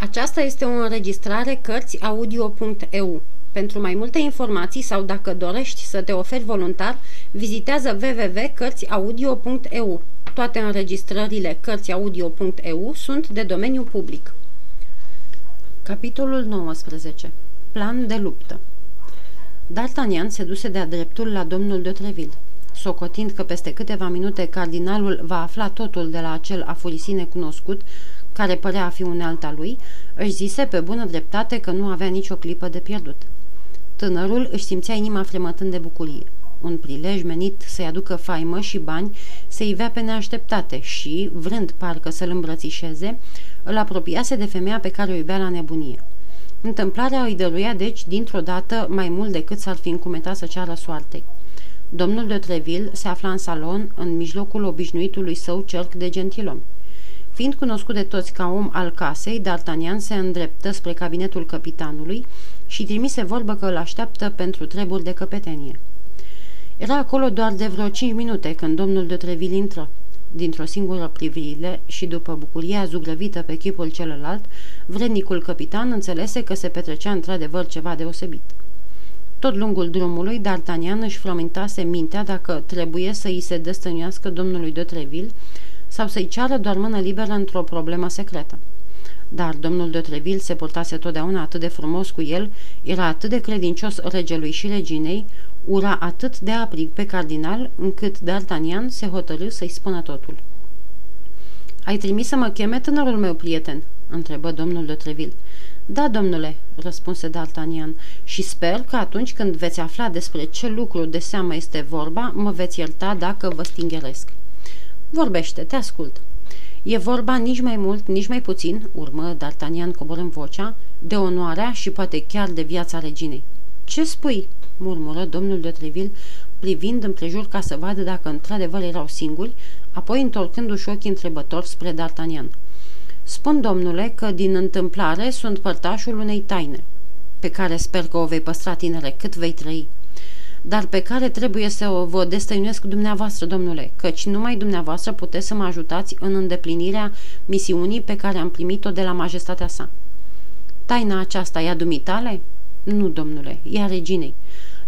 Aceasta este o înregistrare Cărțiaudio.eu. Pentru mai multe informații sau dacă dorești să te oferi voluntar, vizitează www.cărțiaudio.eu. Toate înregistrările Cărțiaudio.eu sunt de domeniu public. Capitolul 19. Plan de luptă D'Artagnan se duse de-a dreptul la domnul de Treville. Socotind că peste câteva minute cardinalul va afla totul de la acel afurisine cunoscut, care părea a fi unealta lui, își zise pe bună dreptate că nu avea nicio clipă de pierdut. Tânărul își simțea inima fremătând de bucurie. Un prilej menit să-i aducă faimă și bani se ivea pe neașteptate și, vrând parcă să-l îmbrățișeze, îl apropiase de femeia pe care o iubea la nebunie. Întâmplarea îi dăruia, deci, dintr-o dată, mai mult decât s-ar fi încumetat să ceară soartei. Domnul de Treville se afla în salon, în mijlocul obișnuitului său cerc de gentilomi. Fiind cunoscut de toți ca om al casei, D'Artagnan se îndreptă spre cabinetul capitanului și trimise vorbă că îl așteaptă pentru treburi de căpetenie. Era acolo doar de vreo cinci minute când domnul de Treville intră. Dintr-o singură privire și după bucuria zugrăvită pe chipul celălalt, vrednicul capitan înțelese că se petrecea într-adevăr ceva deosebit. Tot lungul drumului, D'Artagnan își frământase mintea dacă trebuie să îi se destănuiască domnului de Treville sau să-i ceară doar mână liberă într-o problemă secretă. Dar domnul de Treville se purtase totdeauna atât de frumos cu el, era atât de credincios regelui și reginei, ura atât de aprig pe cardinal, încât D'Artagnan se hotărâ să-i spună totul. Ai trimis să mă cheme tânărul meu prieten?" întrebă domnul de Treville. Da, domnule," răspunse D'Artagnan, și sper că atunci când veți afla despre ce lucru de seamă este vorba, mă veți ierta dacă vă stingheresc." Vorbește, te ascult." E vorba nici mai mult, nici mai puțin," urmă D'Artagnan coborând vocea, de onoarea și poate chiar de viața reginei." Ce spui?" murmură domnul de Treville, privind împrejur ca să vadă dacă într-adevăr erau singuri, apoi întorcându-și ochii întrebători spre D'Artagnan. Spun, domnule, că din întâmplare sunt părtașul unei taine, pe care sper că o vei păstra tinere cât vei trăi dar pe care trebuie să o vă destăinuiesc dumneavoastră, domnule, căci numai dumneavoastră puteți să mă ajutați în îndeplinirea misiunii pe care am primit-o de la majestatea sa. Taina aceasta e a dumitale? Nu, domnule, e a reginei.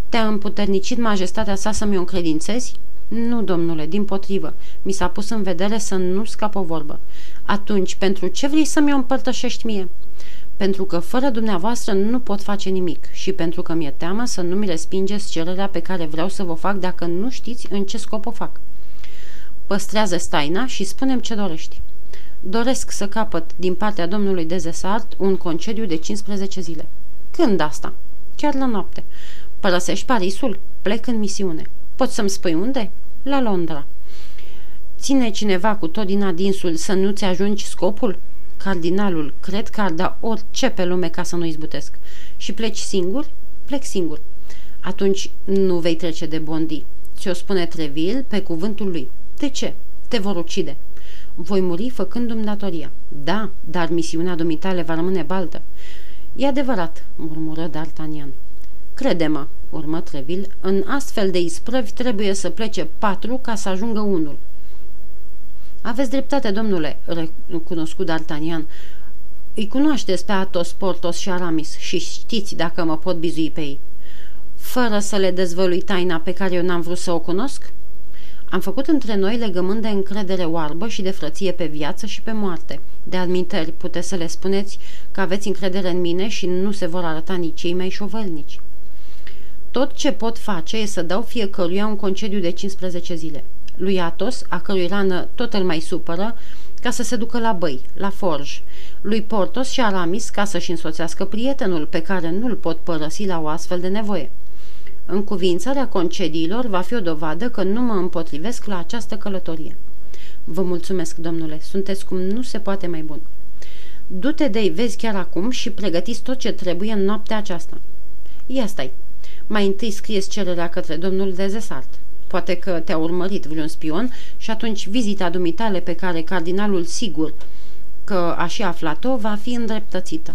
Te-a împuternicit majestatea sa să mi-o încredințezi? Nu, domnule, din potrivă. Mi s-a pus în vedere să nu scap o vorbă. Atunci, pentru ce vrei să mi-o împărtășești mie?" Pentru că fără dumneavoastră nu pot face nimic și pentru că mi-e teamă să nu mi respingeți cererea pe care vreau să vă fac dacă nu știți în ce scop o fac. Păstrează staina și spunem ce dorești. Doresc să capăt din partea domnului Dezesart un concediu de 15 zile. Când asta? Chiar la noapte. Părăsești Parisul? Plec în misiune. Poți să-mi spui unde? La Londra. Ține cineva cu tot din adinsul să nu-ți ajungi scopul? Cardinalul, cred că ar da orice pe lume ca să nu izbutesc. Și pleci singur? Plec singur. Atunci nu vei trece de bondi. Ți-o spune Treville pe cuvântul lui. De ce? Te vor ucide. Voi muri făcându-mi datoria. Da, dar misiunea dumitale va rămâne baltă. E adevărat, murmură D'Artagnan. Crede-mă, urmă Treville, în astfel de isprăvi trebuie să plece patru ca să ajungă unul. Aveți dreptate, domnule, recunoscut D'Artagnan. Îi cunoașteți pe Atos, Portos și Aramis și știți dacă mă pot bizui pe ei. Fără să le dezvălui taina pe care eu n-am vrut să o cunosc? Am făcut între noi legământ de încredere oarbă și de frăție pe viață și pe moarte. De adminteri, puteți să le spuneți că aveți încredere în mine și nu se vor arăta nici cei mai șovălnici. Tot ce pot face e să dau fiecăruia un concediu de 15 zile lui Atos, a cărui rană tot îl mai supără, ca să se ducă la băi, la forj, lui Portos și Aramis ca să-și însoțească prietenul pe care nu-l pot părăsi la o astfel de nevoie. Încuvințarea concediilor va fi o dovadă că nu mă împotrivesc la această călătorie. Vă mulțumesc, domnule, sunteți cum nu se poate mai bun. Du-te de vezi chiar acum și pregătiți tot ce trebuie în noaptea aceasta. Ia stai. Mai întâi scrieți cererea către domnul Dezesart. Poate că te-a urmărit vreun spion și atunci vizita dumitale pe care cardinalul sigur că a și aflat-o va fi îndreptățită.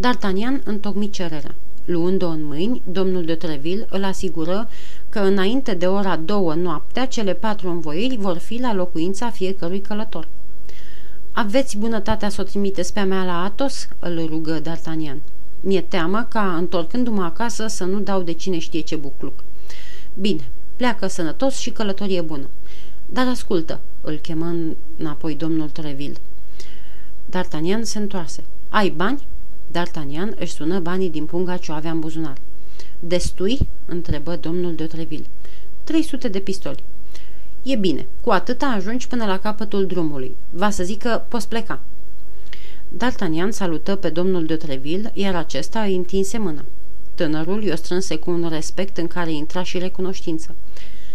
D'Artagnan întocmi cererea. Luând-o în mâini, domnul de Treville îl asigură că înainte de ora două noaptea, cele patru învoiri vor fi la locuința fiecărui călător. Aveți bunătatea să o trimiteți pe mea la Atos?" îl rugă D'Artagnan. Mi-e teamă ca, întorcându-mă acasă, să nu dau de cine știe ce bucluc." Bine, pleacă sănătos și călătorie bună." Dar ascultă," îl chemă înapoi domnul Treville. D'Artagnan se întoarse. Ai bani?" D'Artagnan își sună banii din punga ce o avea în buzunar. Destui?" întrebă domnul de Treville. 300 de pistoli. E bine, cu atâta ajungi până la capătul drumului. Va să zică, poți pleca. D'Artagnan salută pe domnul de Treville, iar acesta îi întinse mâna. Tânărul i-o strânse cu un respect în care intra și recunoștință.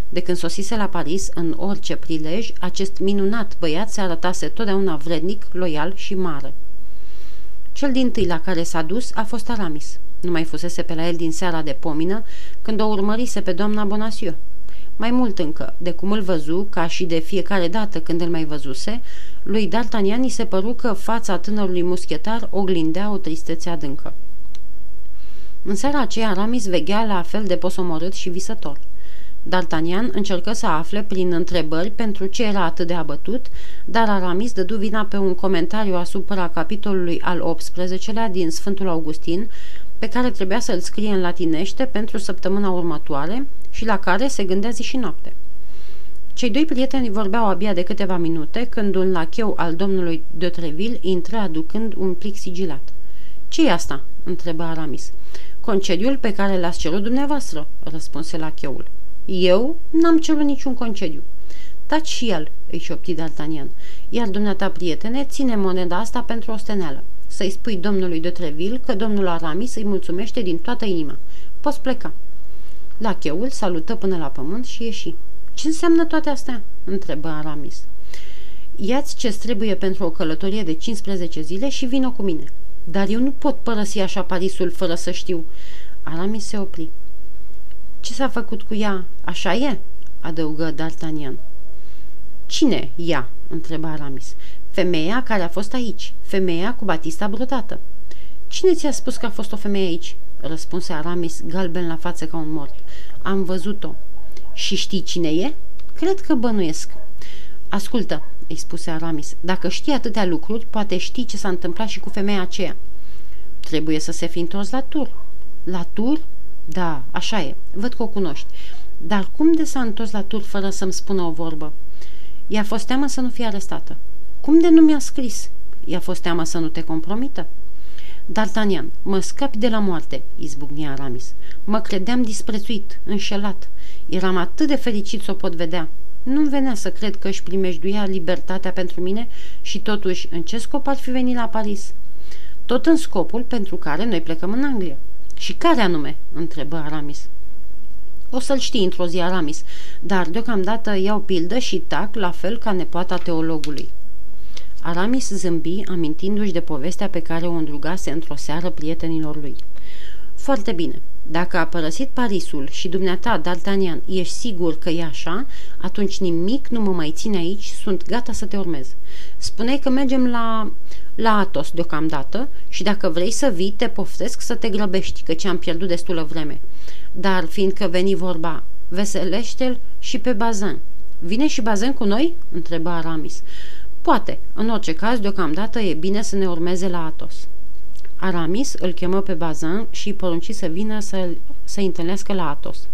De când sosise la Paris, în orice prilej, acest minunat băiat se arătase totdeauna vrednic, loial și mare. Cel din tâi la care s-a dus a fost Aramis. Nu mai fusese pe la el din seara de pomină, când o urmărise pe doamna Bonacieux. Mai mult încă, de cum îl văzu, ca și de fiecare dată când îl mai văzuse, lui D'Artagnan se păru că fața tânărului muschetar oglindea o tristețe adâncă. În seara aceea, Ramis veghea la fel de posomorât și visător. D'Artagnan încercă să afle prin întrebări pentru ce era atât de abătut, dar Aramis dădu vina pe un comentariu asupra capitolului al XVIII-lea din Sfântul Augustin, pe care trebuia să-l scrie în latinește pentru săptămâna următoare și la care se gândea zi și noapte. Cei doi prieteni vorbeau abia de câteva minute când un lacheu al domnului de Treville intră aducând un plic sigilat. ce e asta?" Întrebă Aramis. Concediul pe care l-ați cerut dumneavoastră," răspunse lacheul. Eu n-am cerut niciun concediu." Taci și el," îi șopti D'Artagnan, iar dumneata, prietene, ține moneda asta pentru o steneală. Să-i spui domnului de Treville că domnul Aramis îi mulțumește din toată inima. Poți pleca." Lacheul salută până la pământ și ieși. Ce înseamnă toate astea?" întrebă Aramis. Iați ce trebuie pentru o călătorie de 15 zile și vină cu mine. Dar eu nu pot părăsi așa Parisul fără să știu." Aramis se opri. Ce s-a făcut cu ea? Așa e?" adăugă D'Artagnan. Cine ea?" întreba Aramis. Femeia care a fost aici, femeia cu batista brodată. Cine ți-a spus că a fost o femeie aici?" răspunse Aramis, galben la față ca un mort. Am văzut-o. Și știi cine e? Cred că bănuiesc. Ascultă, îi spuse Aramis, dacă știi atâtea lucruri, poate știi ce s-a întâmplat și cu femeia aceea. Trebuie să se fi întors la tur. La tur? Da, așa e. Văd că o cunoști. Dar cum de s-a întors la tur fără să-mi spună o vorbă? I-a fost teamă să nu fie arestată. Cum de nu mi-a scris? I-a fost teamă să nu te compromită? D'Artagnan, mă scapi de la moarte, izbucni Aramis. Mă credeam disprețuit, înșelat. Eram atât de fericit să o pot vedea. Nu-mi venea să cred că își primejduia libertatea pentru mine și totuși în ce scop ar fi venit la Paris? Tot în scopul pentru care noi plecăm în Anglia. Și care anume? întrebă Aramis. O să-l știi într-o zi, Aramis, dar deocamdată iau pildă și tac la fel ca nepoata teologului. Aramis zâmbi, amintindu-și de povestea pe care o îndrugase într-o seară prietenilor lui. Foarte bine. Dacă a părăsit Parisul și dumneata, D'Artagnan, ești sigur că e așa, atunci nimic nu mă mai ține aici, sunt gata să te urmez. Spuneai că mergem la, la Atos deocamdată și dacă vrei să vii, te poftesc să te grăbești, căci am pierdut destulă vreme. Dar fiindcă veni vorba, veselește-l și pe Bazin. Vine și Bazin cu noi?" întreba Aramis. Poate. În orice caz, deocamdată e bine să ne urmeze la Atos. Aramis îl chemă pe Bazin și îi porunci să vină să, să întâlnească la Atos.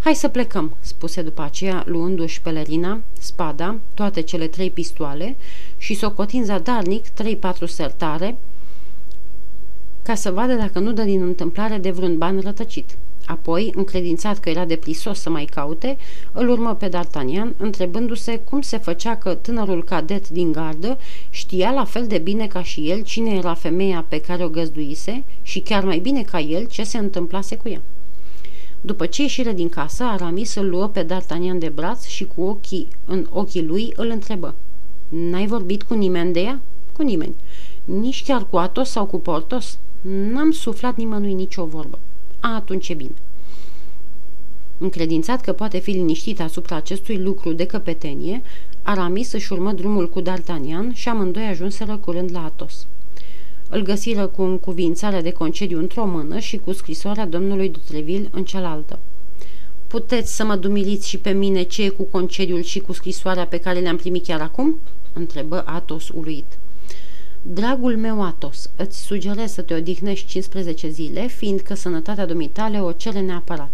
Hai să plecăm, spuse după aceea, luându-și pelerina, spada, toate cele trei pistoale și socotind zadarnic trei-patru sertare, ca să vadă dacă nu dă din întâmplare de vreun ban rătăcit. Apoi, încredințat că era de prisos să mai caute, îl urmă pe D'Artagnan, întrebându-se cum se făcea că tânărul cadet din gardă știa la fel de bine ca și el cine era femeia pe care o găzduise și chiar mai bine ca el ce se întâmplase cu ea. După ce ieșire din casă, Aramis îl luă pe D'Artagnan de braț și cu ochii în ochii lui îl întrebă. N-ai vorbit cu nimeni de ea?" Cu nimeni. Nici chiar cu Atos sau cu Portos? N-am suflat nimănui nicio vorbă." A, atunci e bine. Încredințat că poate fi liniștit asupra acestui lucru de căpetenie, Aramis își urmă drumul cu D'Artagnan și amândoi ajunseră curând la Atos. Îl găsiră cu încuvințarea de concediu într-o mână și cu scrisoarea domnului Dutreville în cealaltă. Puteți să mă dumiliți și pe mine ce e cu concediul și cu scrisoarea pe care le-am primit chiar acum?" întrebă Atos uluit. Dragul meu Atos, îți sugerez să te odihnești 15 zile, fiindcă sănătatea dumitale o cere neapărat.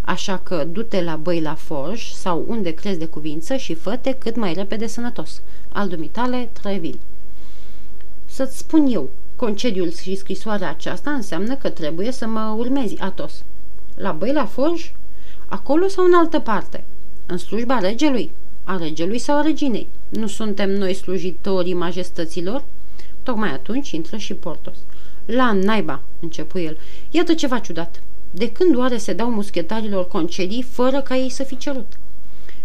Așa că du-te la băi la forj sau unde crezi de cuvință și fă-te cât mai repede sănătos. Al dumitale, Treville. Să-ți spun eu, concediul și scrisoarea aceasta înseamnă că trebuie să mă urmezi, Atos. La băi la forj? Acolo sau în altă parte? În slujba regelui? A regelui sau a reginei? Nu suntem noi slujitorii majestăților? Tocmai atunci intră și Portos. La naiba, începu el. Iată ceva ciudat. De când oare se dau muschetarilor concedii fără ca ei să fi cerut?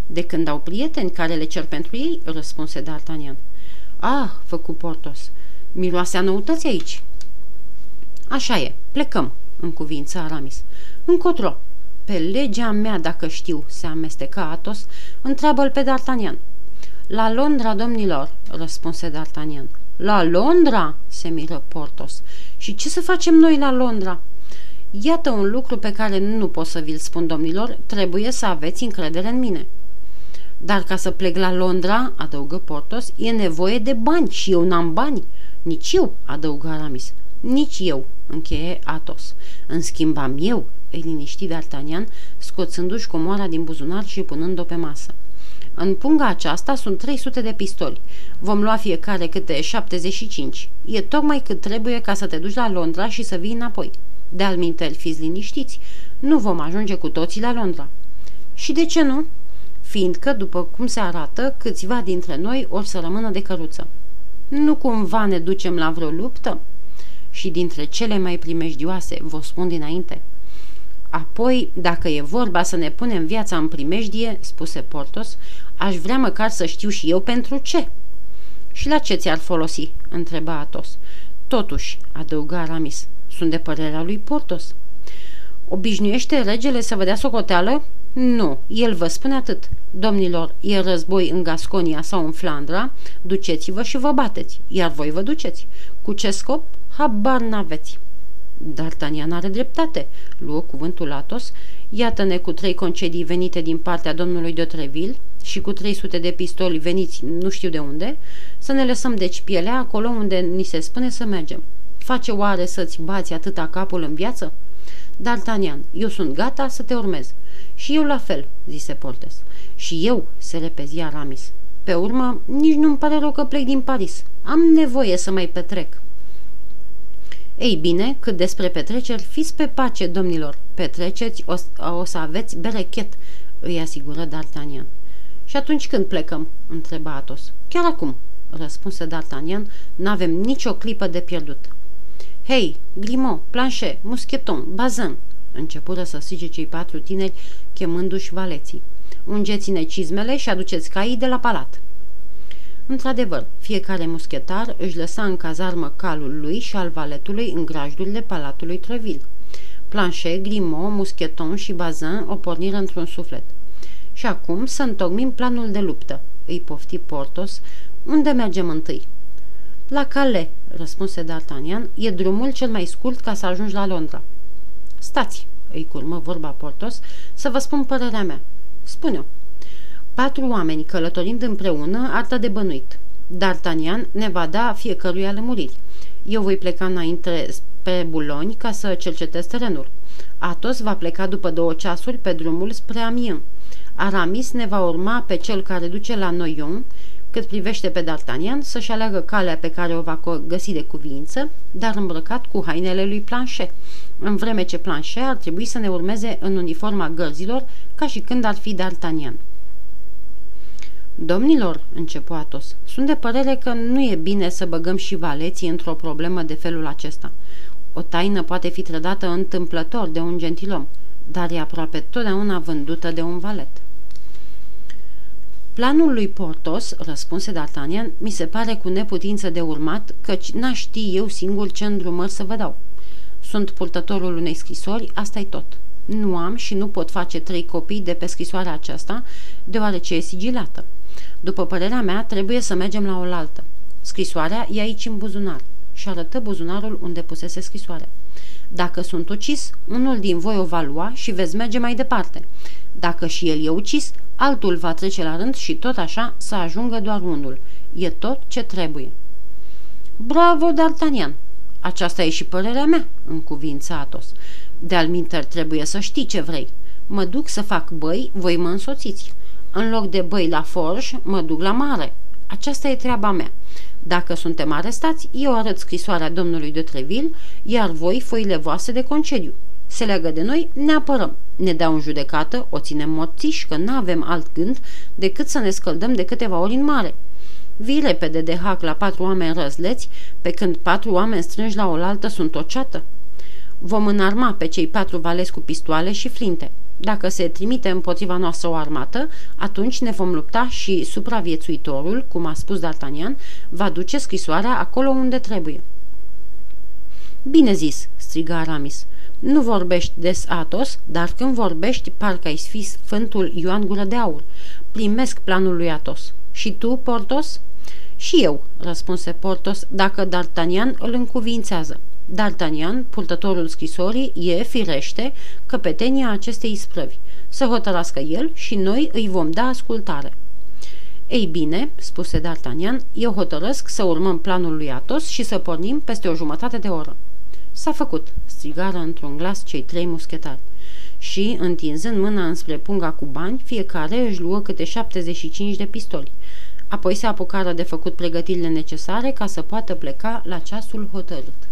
De când au prieteni care le cer pentru ei, răspunse D'Artagnan. Ah, făcu Portos, miroase a noutăți aici. Așa e, plecăm, în cuvință Aramis. Încotro, pe legea mea, dacă știu, se amestecă Atos, întreabă-l pe D'Artagnan. La Londra, domnilor, răspunse D'Artagnan. La Londra? se miră Portos. Și ce să facem noi la Londra? Iată un lucru pe care nu pot să vi-l spun, domnilor, trebuie să aveți încredere în mine. Dar ca să plec la Londra, adăugă Portos, e nevoie de bani și eu n-am bani. Nici eu, adăugă Aramis. Nici eu, încheie Atos. În schimb am eu, îi liniști D'Artagnan, scoțându-și comoara din buzunar și punând-o pe masă. În punga aceasta sunt 300 de pistoli. Vom lua fiecare câte 75. E tocmai cât trebuie ca să te duci la Londra și să vii înapoi. De alminteri, fiți liniștiți, nu vom ajunge cu toții la Londra. Și de ce nu? Fiindcă, după cum se arată, câțiva dintre noi or să rămână de căruță. Nu cumva ne ducem la vreo luptă? Și dintre cele mai primejdioase, vă spun dinainte. Apoi, dacă e vorba să ne punem viața în primejdie, spuse Portos, aș vrea măcar să știu și eu pentru ce. Și la ce ți-ar folosi? întreba Atos. Totuși, adăuga Aramis, sunt de părerea lui Portos. Obișnuiește regele să vă dea socoteală? Nu, el vă spune atât. Domnilor, e război în Gasconia sau în Flandra, duceți-vă și vă bateți, iar voi vă duceți. Cu ce scop? Habar n-aveți. D'Artagnan are dreptate, luă cuvântul Atos, iată-ne cu trei concedii venite din partea domnului de Treville și cu 300 de pistoli veniți nu știu de unde, să ne lăsăm deci pielea acolo unde ni se spune să mergem. Face oare să-ți bați atâta capul în viață? D'Artagnan, eu sunt gata să te urmez. Și eu la fel, zise Portes. Și eu, se repezi Aramis. Pe urmă, nici nu-mi pare rău că plec din Paris. Am nevoie să mai petrec. Ei bine, cât despre petreceri, fiți pe pace, domnilor. Petreceți, o, o să aveți berechet, îi asigură D'Artagnan. Și atunci când plecăm? întreba Atos. Chiar acum, răspunse D'Artagnan, n-avem nicio clipă de pierdut. Hei, Grimaud, Planchet, Muscheton, Bazin, începură să sige cei patru tineri, chemându-și valeții. Ungeți-ne cizmele și aduceți caii de la palat. Într-adevăr, fiecare muschetar își lăsa în cazarmă calul lui și al valetului în grajdurile palatului Treville. Planchet, Grimaud, Muscheton și Bazin o porniră într-un suflet. Și acum să întocmim planul de luptă, îi pofti Portos. Unde mergem întâi? La Calais, răspunse D'Artagnan, e drumul cel mai scurt ca să ajungi la Londra. Stați, îi curmă vorba Portos, să vă spun părerea mea. Spune-o. Patru oameni călătorind împreună artă de bănuit. D'Artagnan ne va da fiecăruia lămuriri. Eu voi pleca înainte spre Buloni ca să cercetez terenul. Atos va pleca după două ceasuri pe drumul spre Amiens. Aramis ne va urma pe cel care duce la Noyon, cât privește pe D'Artagnan, să-și aleagă calea pe care o va găsi de cuvință, dar îmbrăcat cu hainele lui Planchet, în vreme ce Planchet ar trebui să ne urmeze în uniforma gărzilor, ca și când ar fi D'Artagnan. Domnilor, începu Atos, sunt de părere că nu e bine să băgăm și valeții într-o problemă de felul acesta. O taină poate fi trădată întâmplător de un gentilom, dar e aproape totdeauna vândută de un valet. Planul lui Portos, răspunse D'Artagnan, mi se pare cu neputință de urmat, căci n-aș ști eu singur ce îndrumări să vă dau. Sunt purtătorul unei scrisori, asta e tot. Nu am și nu pot face trei copii de pe scrisoarea aceasta, deoarece e sigilată. După părerea mea, trebuie să mergem la oaltă. Scrisoarea e aici în buzunar și arătă buzunarul unde pusese scrisoarea. Dacă sunt ucis, unul din voi o va lua și veți merge mai departe. Dacă și el e ucis, altul va trece la rând și tot așa să ajungă doar unul. E tot ce trebuie. Bravo, D'Artagnan! Aceasta e și părerea mea, în cuvința Atos. De-al trebuie să știi ce vrei. Mă duc să fac băi, voi mă însoțiți. În loc de băi la forj, mă duc la mare. Aceasta e treaba mea. Dacă suntem arestați, eu arăt scrisoarea domnului de Treville, iar voi foile voastre de concediu. Se leagă de noi, ne apărăm. Ne dau în judecată, o ținem moțiși că nu avem alt gând decât să ne scăldăm de câteva ori în mare. Vii repede de hac la patru oameni răzleți, pe când patru oameni strânși la oaltă sunt o ceată. Vom înarma pe cei patru valezi cu pistoale și flinte. Dacă se trimite împotriva noastră o armată, atunci ne vom lupta și supraviețuitorul, cum a spus D'Artagnan, va duce scrisoarea acolo unde trebuie. Bine zis, striga Aramis. Nu vorbești des Atos, dar când vorbești, parcă ai fi Sfântul Ioan Gură de Aur. Primesc planul lui Atos. Și tu, Portos?" Și eu," răspunse Portos, dacă D'Artagnan îl încuvințează. D'Artagnan, purtătorul scrisorii, e, firește, căpetenia acestei isprăvi. Să hotărască el și noi îi vom da ascultare. Ei bine, spuse D'Artagnan, eu hotărăsc să urmăm planul lui Atos și să pornim peste o jumătate de oră. S-a făcut, strigară într-un glas cei trei muschetari. Și, întinzând mâna înspre punga cu bani, fiecare își luă câte 75 de pistoli. Apoi se apucară de făcut pregătirile necesare ca să poată pleca la ceasul hotărât.